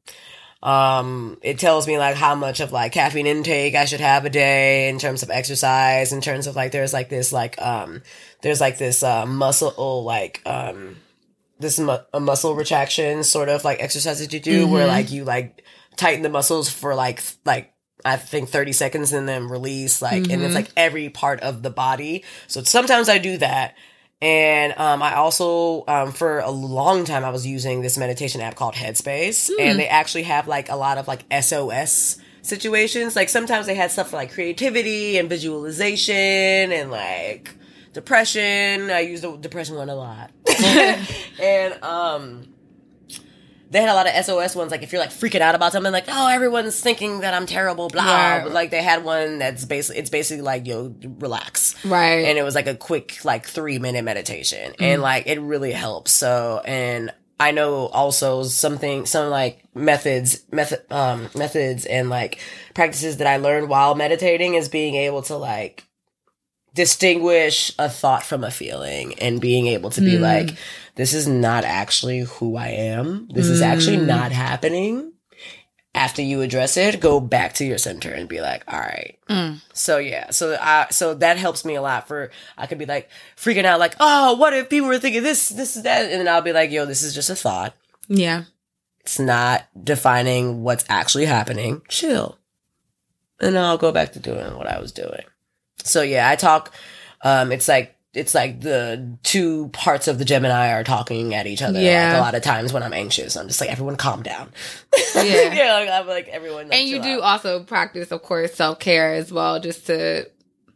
Um, it tells me like how much of like caffeine intake I should have a day in terms of exercise, in terms of like there's like this like um there's like this uh muscle like um this mu- a muscle retraction sort of like exercise that you do where Mhm. like you like tighten the muscles for like like I think 30 seconds and then release like and it's Mhm. like every part of the body. So sometimes I do that. And um, I also, um, for a long time, I was using this meditation app called Headspace, Hmm. and they actually have like a lot of like SOS situations. Like sometimes they had stuff for like creativity and visualization and like depression. I use the depression one a lot, and um, they had a lot of SOS ones. Like if you're like freaking out about something, like oh everyone's thinking that I'm terrible, blah. Right. But like they had one that's basically it's basically like yo relax Right. and it was like a quick like three minute meditation and like it really helps so and i know also something some like methods method um methods and like practices that i learned while meditating is being able to like distinguish a thought from a feeling and being able to be Mm. like this is not actually who i am this is actually Mm. not happening after you address it go back to your center and be like all right Mm. so yeah, so I so that helps me a lot. For I could be like freaking out, like, oh, what if people were thinking this, this, is that, and then I'll be like, yo, this is just a thought. Yeah. It's not defining what's actually happening. Chill, and I'll go back to doing what I was doing. So yeah, I talk. Um, it's like it's like the two parts of the Gemini are talking at each other. Yeah. Like a lot of times when I'm anxious, I'm just like, everyone, calm down. Yeah. yeah. Like, I'm like everyone. like, and you do out. also practice, of course, self care as well, just to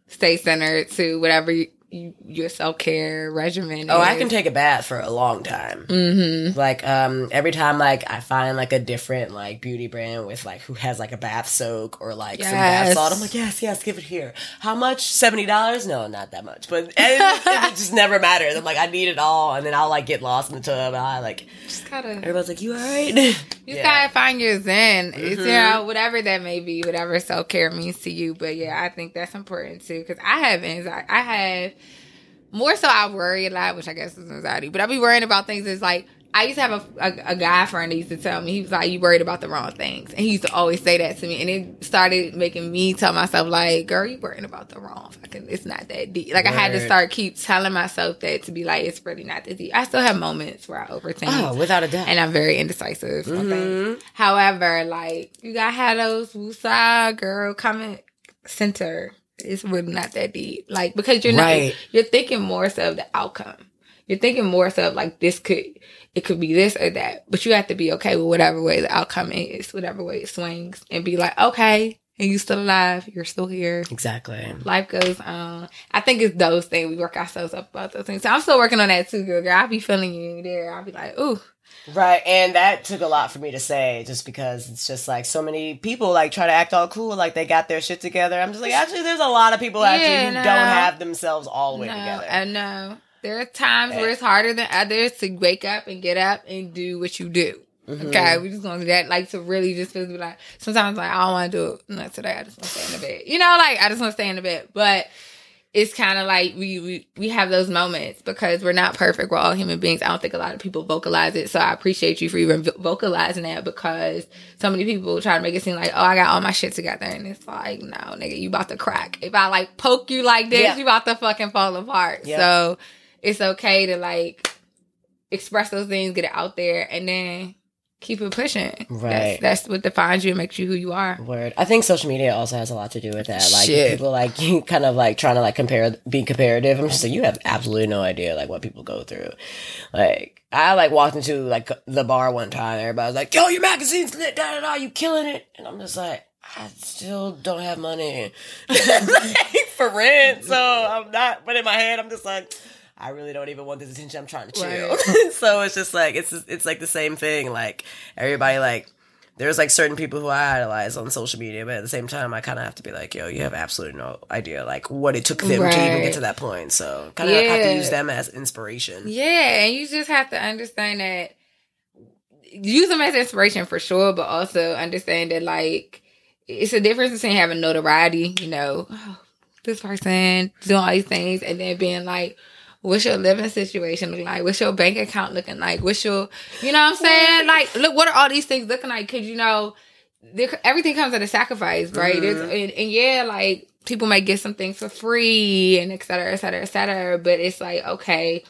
stay centered to whatever you, your self care regimen. Oh, I can take a bath for a long time. Mm-hmm. Like um every time like I find like a different like beauty brand with like who has like a bath soak or like some bath salt, I'm like, yes, yes, give it here. How much? Seventy dollars? No, not that much. But it, it just never matters. I'm like, I need it all, and then I'll like get lost in the tub. And I like Just gotta, you everybody's like, you all right? just gotta find your zen. It's, you know, whatever that may be, whatever self care means to you. But yeah, I think that's important too because I have anxiety. I have more so. I worry a lot, which I guess is anxiety. But I be worrying about things. It's like I used to have a, a, a guy friend that used to tell me, he was like, you worried about the wrong things. And he used to always say that to me. And it started making me tell myself, like, girl, you worrying about the wrong fucking, it's not that deep. Like, I had to start keep telling myself that to be like, it's really not that deep. I still have moments where I overthink. Oh, without a doubt. And I'm very indecisive. Mhm. However, like, you gotta have those woosah girl comment center. It's really not that deep. Like, because you're not, Right. you're thinking more so of the outcome. You're thinking more so of like this could it could be this or that, but you have to be okay with whatever way the outcome is, whatever way it swings, and be like, okay, and you still alive, you're still here. Exactly. Life goes on. I think it's those things we work ourselves up about those things. So I'm still working on that too, girl. I'll be feeling you there. I'll be like, ooh, Right, and that took a lot for me to say, just because it's just like so many people like try to act all cool, like they got their shit together. I'm just like, actually, there's a lot of people actually Yeah, who no. don't have themselves all the way no, together. I know. There are times where it's harder than others to wake up and get up and do what you do. Mhm. Okay, we just gonna do that. Like to really just feel like sometimes like I don't want to do it. Not today. I just want to stay in the bed. You know, like I just want to stay in the bed. But it's kind of like we, we we have those moments because we're not perfect. We're all human beings. I don't think a lot of people vocalize it. So I appreciate you for even vocalizing that because so many people try to make it seem like, oh, I got all my shit together, and it's like, no, nigga, you about to crack. If I like poke you like this, yeah. you about to fucking fall apart. Yeah. So it's okay to like express those things, get it out there, and then keep it pushing. Right. That's, that's, what defines you and makes you who you are. Word. I think social media also has a lot to do with that. Like Shit. people like kind of like trying to like compare, be comparative. I'm just like, you have absolutely no idea like what people go through. Like I like walked into like the bar one time. Everybody was like, yo, your magazine's lit, da da da, you killing it. And I'm just like, I still don't have money for rent. So I'm not, but in my head, I'm just like, I really don't even want this attention. I'm trying to chill. Right. so it's just like it's it's like the same thing. Like everybody like there's like certain people who I idolize on social media, but at the same time, I kind of have to be like, yo, you have absolutely no idea like what it took them right. to even get to that point. So kind of yeah. have to use them as inspiration. Yeah, and you just have to understand that use them as inspiration for sure, but also understand that like it's a difference between having notoriety, you know, oh, this person doing all these things, and then being like What's your living situation look like? What's your bank account looking like? What's your, you know what I'm saying? Like, look, what are all these things looking like? Cause you know, everything comes at a sacrifice, right? Mm-hmm. And, and, yeah, like people might get some things for free and et cetera, et cetera, et cetera. But it's like, okay,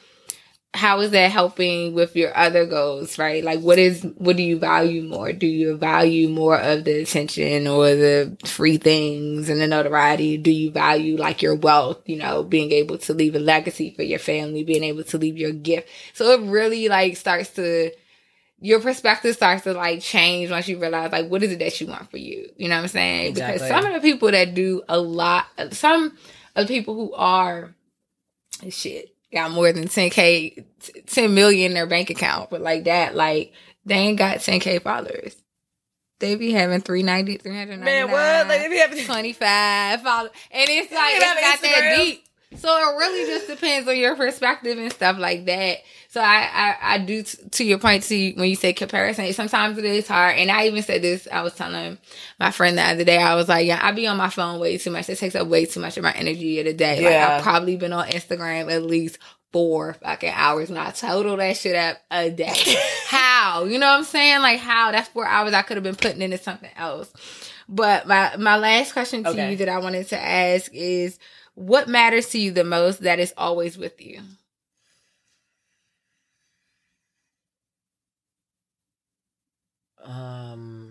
how is that helping with your other goals, right? Like what is what do you value more? Do you value more of the attention or the free things and the notoriety? Do you value like your wealth, you know, being able to leave a legacy for your family, being able to leave your gift? So it really like starts to your perspective starts to like change once you realize like what is it that you want for you. You know what I'm saying? Exactly. Because some of the people that do a lot some of the people who are shit got more than 10k 10 million in their bank account but like that like they ain't got 10k followers. They be having 390 399 man what? Like they be having 25 followers. And it's like it's not that deep so it really just depends on your perspective and stuff like that. So I, I, I do t- to your point to when you say comparison, sometimes it is hard. And I even said this, I was telling my friend the other day, I was like, yeah, I be on my phone way too much. It takes up way too much of my energy of the day. Yeah. Like I've probably been on Instagram at least four fucking hours and I total that shit up a day. how? You know what I'm saying? Like how? That's four hours I could have been putting into something else. But my, my last question to okay. you that I wanted to ask is, what matters to you the most that is always with you? Um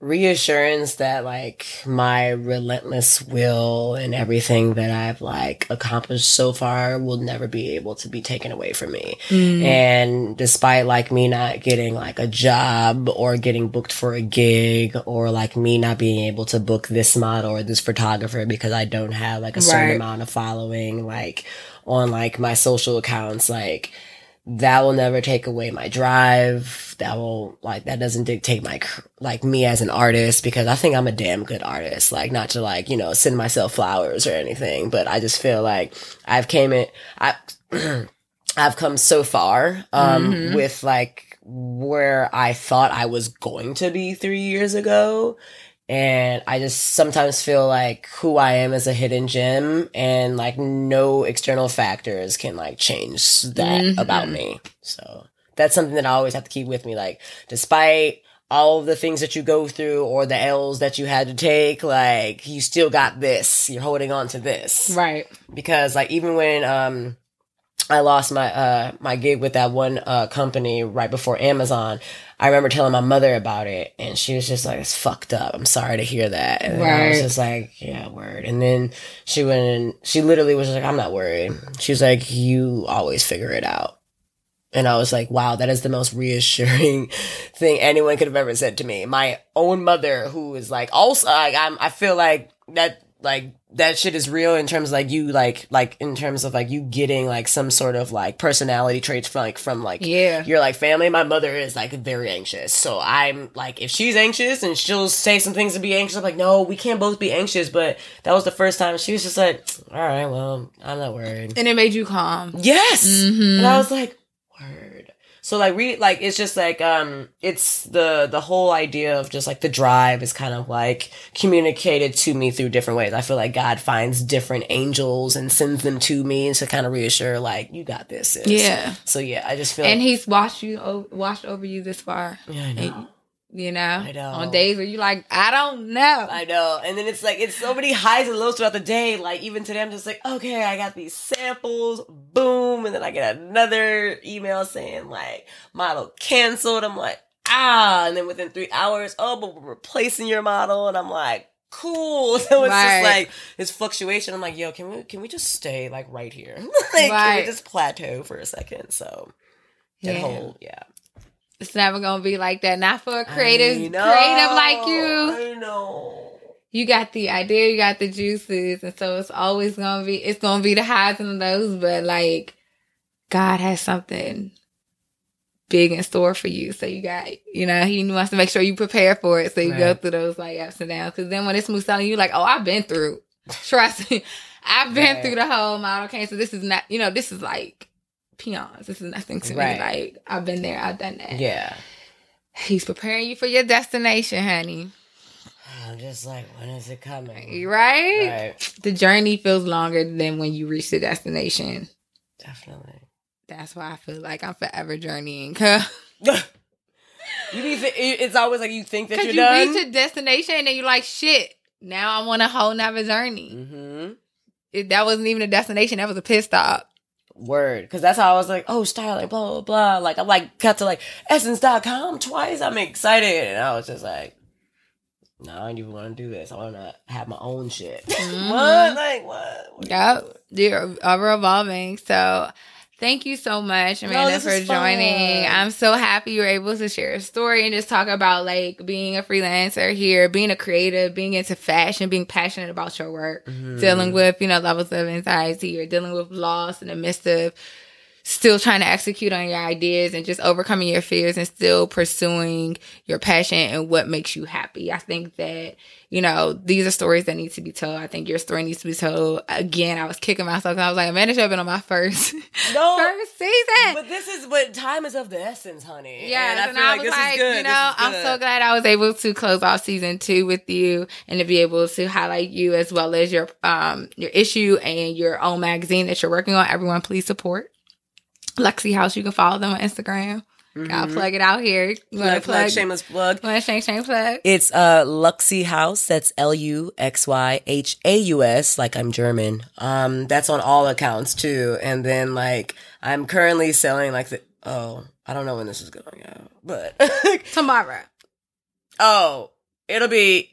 reassurance that like my relentless will and everything that I've like accomplished so far will never be able to be taken away from me. Mm. And despite like me not getting like a job or getting booked for a gig or like me not being able to book this model or this photographer because I don't have like a certain right. amount of following like on like my social accounts like that will never take away my drive. That will like that doesn't dictate my like me as an artist because I think I'm a damn good artist. Like not to like you know send myself flowers or anything, but I just feel like I've came in I I've come so far um mm-hmm. with like where I thought I was going to be three years ago and I just sometimes feel like who I am is a hidden gem and like no external factors can like change that mm-hmm. about me. So that's something that I always have to keep with me. Like, despite all of the things that you go through or the L's that you had to take, like, you still got this. You're holding on to this. Right. Because like even when, um, I lost my uh my gig with that one uh company right before Amazon. I remember telling my mother about it and she was just like, It's fucked up. I'm sorry to hear that. And right. I was just like, Yeah, word. And then she went and she literally was like, I'm not worried. She was like, You always figure it out. And I was like, wow, that is the most reassuring thing anyone could have ever said to me. My own mother, who is like, also, like, I'm, I feel like that like that shit is real in terms of like you like like in terms of like you getting like some sort of like personality traits from like from like yeah. you're like family my mother is like very anxious. So i'm like if she's anxious and she'll say some things to be anxious i'm like no we can't both be anxious. But that was the first time she was just like all right well i'm not worried. And it made you calm. Yes. Mm-hmm. and i was like So like read like it's just like um it's the the whole idea of just like the drive is kind of like communicated to me through different ways. I feel like God finds different angels and sends them to me to kind of reassure like you got this. Sis. Yeah. So yeah, I just feel And he's watched you o- watched over you this far. yeah, I know. And, you know, I know. on days where you like, I don't know. I know. And then it's like, it's so many highs and lows throughout the day. Like, even today, I'm just like, okay, I got these samples, boom. And then I get another email saying, like, model canceled. I'm like, ah. And then within three hours, oh, but we're replacing your model. And I'm like, cool. So it's Right. just like this fluctuation. I'm like, yo, can we, can we just stay like right here? like, can we just plateau for a second? So, Yeah. whole, yeah. It's never gonna be like that. Not for a creative, know. creative like you. I know. You got the idea, you got the juices, and so it's always gonna be. It's gonna be the highs and the lows, but like God has something big in store for you. So you got, you know, He wants to make sure you prepare for it. So you go through those like ups and downs. Because then when it's smooth sailing, you like, oh, I've been through. Trust me, I've been Right. through the whole model cancer. This is not, you know, this is like peons. This is nothing to Right. me. Like I've been there, I've done that. Yeah. He's preparing you for your destination, honey. I'm just like, when is it coming? Right? Right. The journey feels longer than when you reach the destination. Definitely. That's why I feel like I'm forever journeying. You th- it- it's always like you think that you're done. you done. reach a destination and then you're like, shit, now I'm on a whole nother journey. mm-hmm. It, that wasn't even a destination. That was a pit stop. Word. Because that's how I was like, oh, styling, blah, blah, blah. Like, I'm like, cut to like essence.com twice. I'm excited. And I was just like, no, I don't even want to do this. I want to have my own shit. Mhm. what? Like, what? what Yep. You're ever evolving. So thank you so much, Amanda, this for joining. I'm so happy you were able to share a story and just talk about like being a freelancer here, being a creative, being into fashion, being passionate about your work, Mhm. dealing with, you know, levels of anxiety or dealing with loss in the midst of still trying to execute on your ideas and just overcoming your fears and still pursuing your passion and what makes you happy. I think that, you know, these are stories that need to be told. I think your story needs to be told. Again, I was kicking myself because I was like, Amanda should have been on my first, No. first season. But this is what time is of the essence, honey. Yeah. and and I I, like was this like, is good. you know, I'm so glad I was able to close off season two with you and to be able to highlight you as well as your um your issue and your own magazine that you're working on. Everyone, please support Luxy Haus. You can follow them on Instagram. I'll Mhm. plug it out here. You Plug, plug, plug? shameless plug. Want to shame, shame, plug? It's uh Luxy Haus. That's L U X Y H A U S. Like I'm German. Um, that's on all accounts too. And then like I'm currently selling like the oh I don't know when this is going out, but Tomorrow. oh it'll be.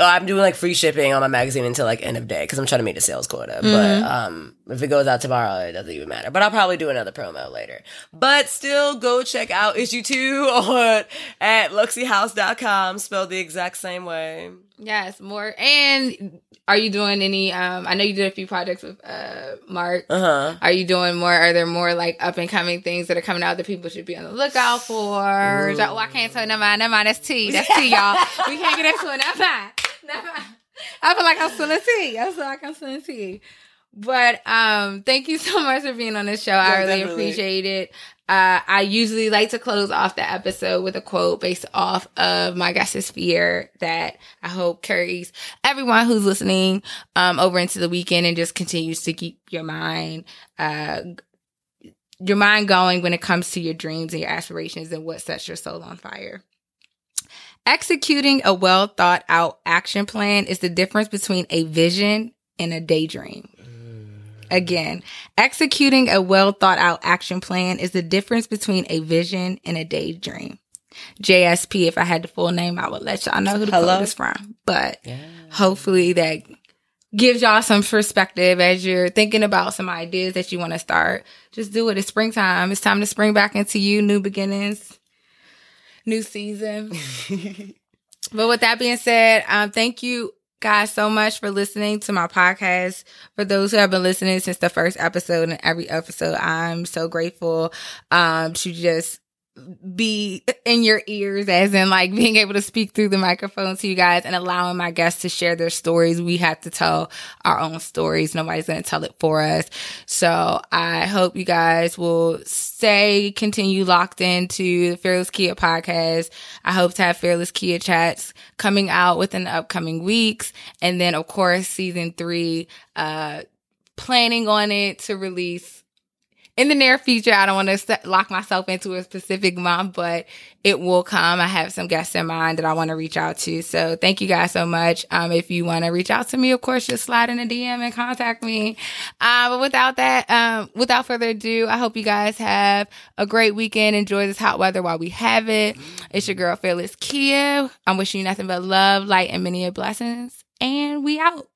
Oh, I'm doing like free shipping on my magazine until like end of day because I'm trying to meet a sales quota. Mhm. But um, if it goes out tomorrow, it doesn't even matter. But I'll probably do another promo later. But still, go check out issue two on at luxyhaus.com, spelled the exact same way. Yes, more. And are you doing any? Um, I know you did a few projects with uh Mark. Uh huh. Are you doing more? Are there more like up and coming things that are coming out that people should be on the lookout for? Ooh. Oh, I can't tell. Never mind. Never mind. That's tea. That's tea, y'all. we can't get into it. Never mind. Never. I feel like I'm spilling tea. I feel like I'm spilling tea. But um, thank you so much for being on the show. I really definitely. appreciate it. Uh, I usually like to close off the episode with a quote based off of my guest's fear that I hope carries everyone who's listening um, over into the weekend and just continues to keep your mind uh, your mind going when it comes to your dreams and your aspirations and what sets your soul on fire. Executing a well thought out action plan is the difference between a vision and a daydream. Mm. Again, executing a well thought out action plan is the difference between a vision and a daydream. JSP, if I had the full name, I would let y'all know who the Hello? quote is from. But Yeah. hopefully that gives y'all some perspective as you're thinking about some ideas that you want to start. Just do it. It's springtime. It's time to spring back into you, new beginnings, new season. But with that being said, um, thank you guys so much for listening to my podcast. For those who have been listening since the first episode and every episode, I'm so grateful um, to just be in your ears, as in like being able to speak through the microphone to you guys and allowing my guests to share their stories. We have to tell our own stories. Nobody's going to tell it for us. So I hope you guys will stay, continue locked into the Fearless Kia podcast. I hope to have Fearless Kia chats coming out within the upcoming weeks. And then, of course, season three, uh, planning on it to release in the near future, I don't want to st- lock myself into a specific month, but it will come. I have some guests in mind that I want to reach out to. So thank you guys so much. Um, if you want to reach out to me, of course, just slide in a DM and contact me. Uh, but without that, um, without further ado, I hope you guys have a great weekend. Enjoy this hot weather while we have it. It's your girl, Fearless Kia. I'm wishing you nothing but love, light, and many blessings. And we out.